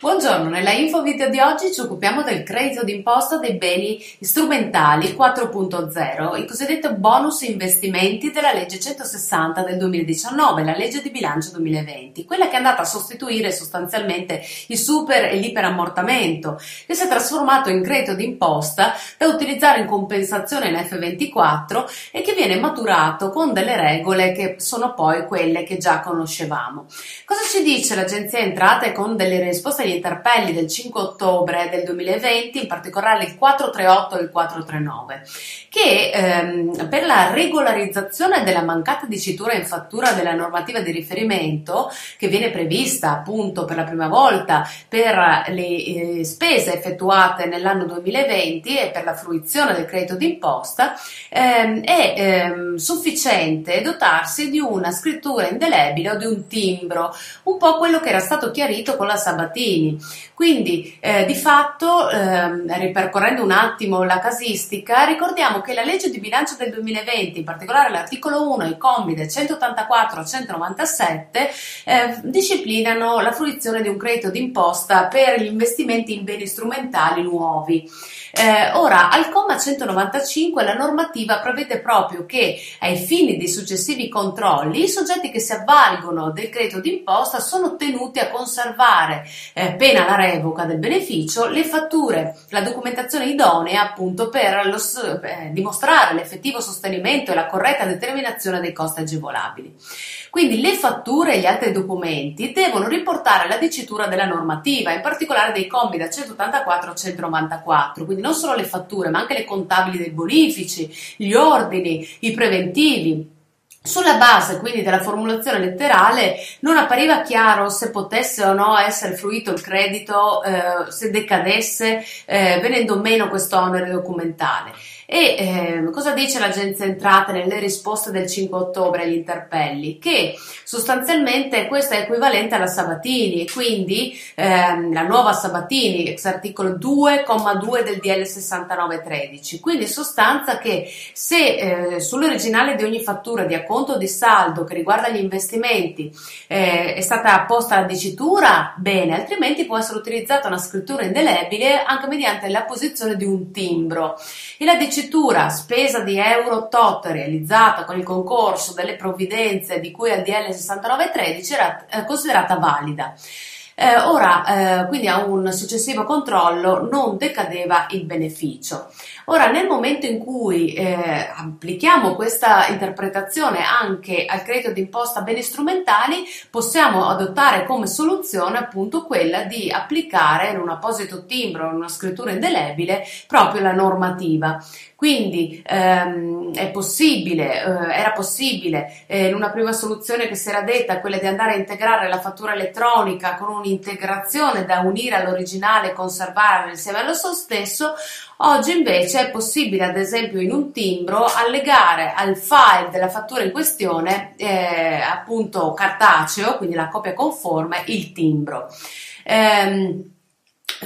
Buongiorno, nella info video di oggi ci occupiamo del credito d'imposta dei beni strumentali 4.0, il cosiddetto bonus investimenti della legge 160 del 2019, la legge di bilancio 2020, quella che è andata a sostituire sostanzialmente il super e l'iperammortamento, che si è trasformato in credito d'imposta da utilizzare in compensazione in F24 e che viene maturato con delle regole che sono poi quelle che già conoscevamo. Cosa ci dice l'Agenzia Entrate con delle risposte agli interpelli del 5 ottobre del 2020, in particolare il 438 e il 439, che ehm, per la regolarizzazione della mancata dicitura in fattura della normativa di riferimento, che viene prevista appunto per la prima volta per le eh, spese effettuate nell'anno 2020 e per la fruizione del credito d'imposta, ehm, è ehm, sufficiente dotarsi di una scrittura indelebile o di un timbro, un po' quello che era stato chiarito con la Sabatini bene Quindi eh, di fatto, eh, ripercorrendo un attimo la casistica, ricordiamo che la legge di bilancio del 2020, in particolare l'articolo 1, i commi del 184 al 197, eh, disciplinano la fruizione di un credito d'imposta per gli investimenti in beni strumentali nuovi. Eh, ora, al comma 195 la normativa prevede proprio che ai fini dei successivi controlli i soggetti che si avvalgono del credito d'imposta sono tenuti a conservare, eh, pena la revoca del beneficio, le fatture, la documentazione idonea appunto per lo, eh, dimostrare l'effettivo sostenimento e la corretta determinazione dei costi agevolabili. Quindi le fatture e gli altri documenti devono riportare la dicitura della normativa, in particolare dei commi da 184 a 194, quindi non solo le fatture, ma anche le contabili dei bonifici, gli ordini, i preventivi. Sulla base quindi della formulazione letterale non appariva chiaro se potesse o no essere fruito il credito, eh, se decadesse, eh, venendo meno questo onere documentale. E eh, cosa dice l'Agenzia Entrate nelle risposte del 5 ottobre agli interpelli? Che sostanzialmente questo è equivalente alla Sabatini e quindi ehm, la nuova Sabatini, ex articolo 2,2 del DL 6913. Quindi in sostanza che se eh, sull'originale di ogni fattura di acconto o di saldo che riguarda gli investimenti eh, è stata posta la dicitura, bene, altrimenti può essere utilizzata una scrittura indelebile anche mediante la posizione di un timbro. E la dicitura spesa di euro tot realizzata con il concorso delle provvidenze di cui al DL 6913 era eh, considerata valida. Eh, ora, eh, quindi a un successivo controllo non decadeva il beneficio. Ora, nel momento in cui eh, applichiamo questa interpretazione anche al credito d'imposta beni strumentali, possiamo adottare come soluzione appunto quella di applicare in un apposito timbro, in una scrittura indelebile, proprio la normativa. Quindi ehm, possibile, eh, era possibile eh, in una prima soluzione che si era detta, quella di andare a integrare la fattura elettronica con un'integrazione da unire all'originale e conservare insieme allo stesso, oggi invece è possibile ad esempio in un timbro allegare al file della fattura in questione eh, appunto cartaceo, quindi la copia conforme, il timbro. Ehm,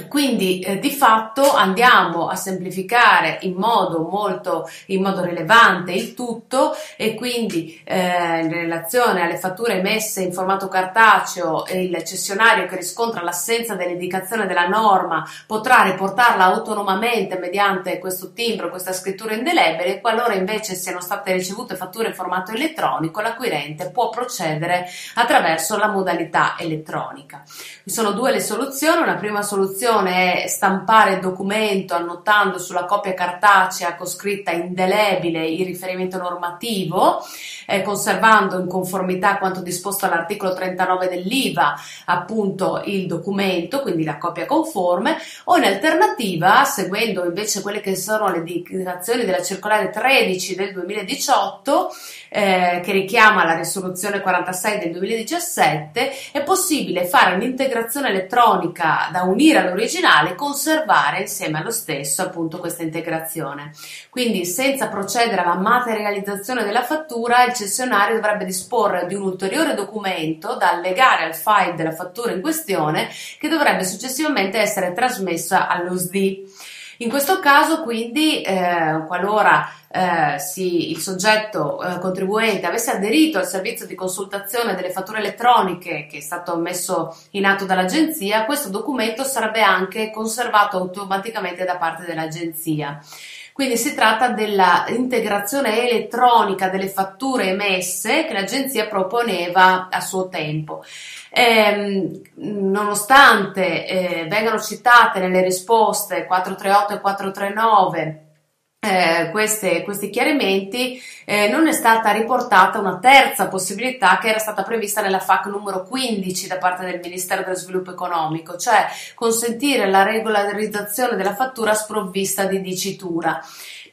quindi eh, di fatto andiamo a semplificare in modo molto in modo rilevante il tutto e quindi eh, in relazione alle fatture emesse in formato cartaceo e il cessionario che riscontra l'assenza dell'indicazione della norma potrà riportarla autonomamente mediante questo timbro, questa scrittura indelebile, qualora invece siano state ricevute fatture in formato elettronico, l'acquirente può procedere attraverso la modalità elettronica. Vi sono due le soluzioni, una prima soluzione soluzione è stampare il documento annotando sulla copia cartacea con scritta indelebile il riferimento normativo, eh, conservando in conformità quanto disposto all'articolo 39 dell'IVA appunto il documento, quindi la copia conforme, o in alternativa, seguendo invece quelle che sono le indicazioni della circolare 13 del 2018, eh, che richiama la risoluzione 46 del 2017, è possibile fare un'integrazione elettronica da unire all'originale e conservare insieme allo stesso appunto questa integrazione. Quindi senza procedere alla materializzazione della fattura, il cessionario dovrebbe disporre di un ulteriore documento da allegare al file della fattura in questione che dovrebbe successivamente essere trasmesso allo SDI. In questo caso, quindi, eh, qualora eh, si, il soggetto eh, contribuente avesse aderito al servizio di consultazione delle fatture elettroniche che è stato messo in atto dall'agenzia, questo documento sarebbe anche conservato automaticamente da parte dell'agenzia. Quindi si tratta dell'integrazione elettronica delle fatture emesse che l'agenzia proponeva a suo tempo. Eh, nonostante eh, vengano citate nelle risposte 438 e 439 eh, queste, questi chiarimenti eh, non è stata riportata una terza possibilità che era stata prevista nella FAC numero 15 da parte del Ministero dello Sviluppo Economico, cioè consentire la regolarizzazione della fattura sprovvista di dicitura.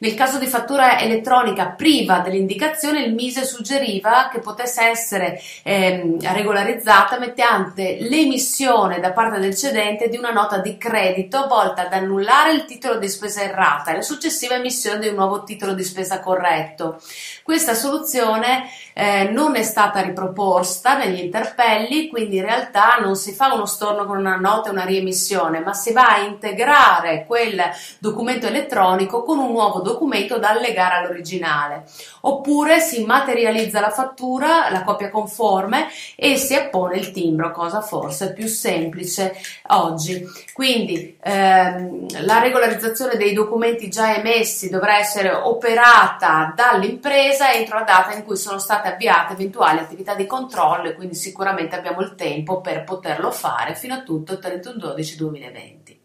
Nel caso di fattura elettronica priva dell'indicazione, il Mise suggeriva che potesse essere ehm, regolarizzata mediante l'emissione da parte del cedente di una nota di credito volta ad annullare il titolo di spesa errata e la successiva emissione di un nuovo titolo di spesa corretto. Questa soluzione eh, non è stata riproposta negli interpelli, quindi in realtà non si fa uno storno con una nota e una riemissione, ma si va a integrare quel documento elettronico con un nuovo documento da allegare all'originale. Oppure si materializza la fattura, la copia conforme e si appone il timbro, cosa forse più semplice oggi. Quindi ehm, la regolarizzazione dei documenti già emessi dovrà essere operata dall'impresa entro la data in cui sono state avviate eventuali attività di controllo e quindi sicuramente abbiamo il tempo per poterlo fare fino a tutto il 31 12 2020.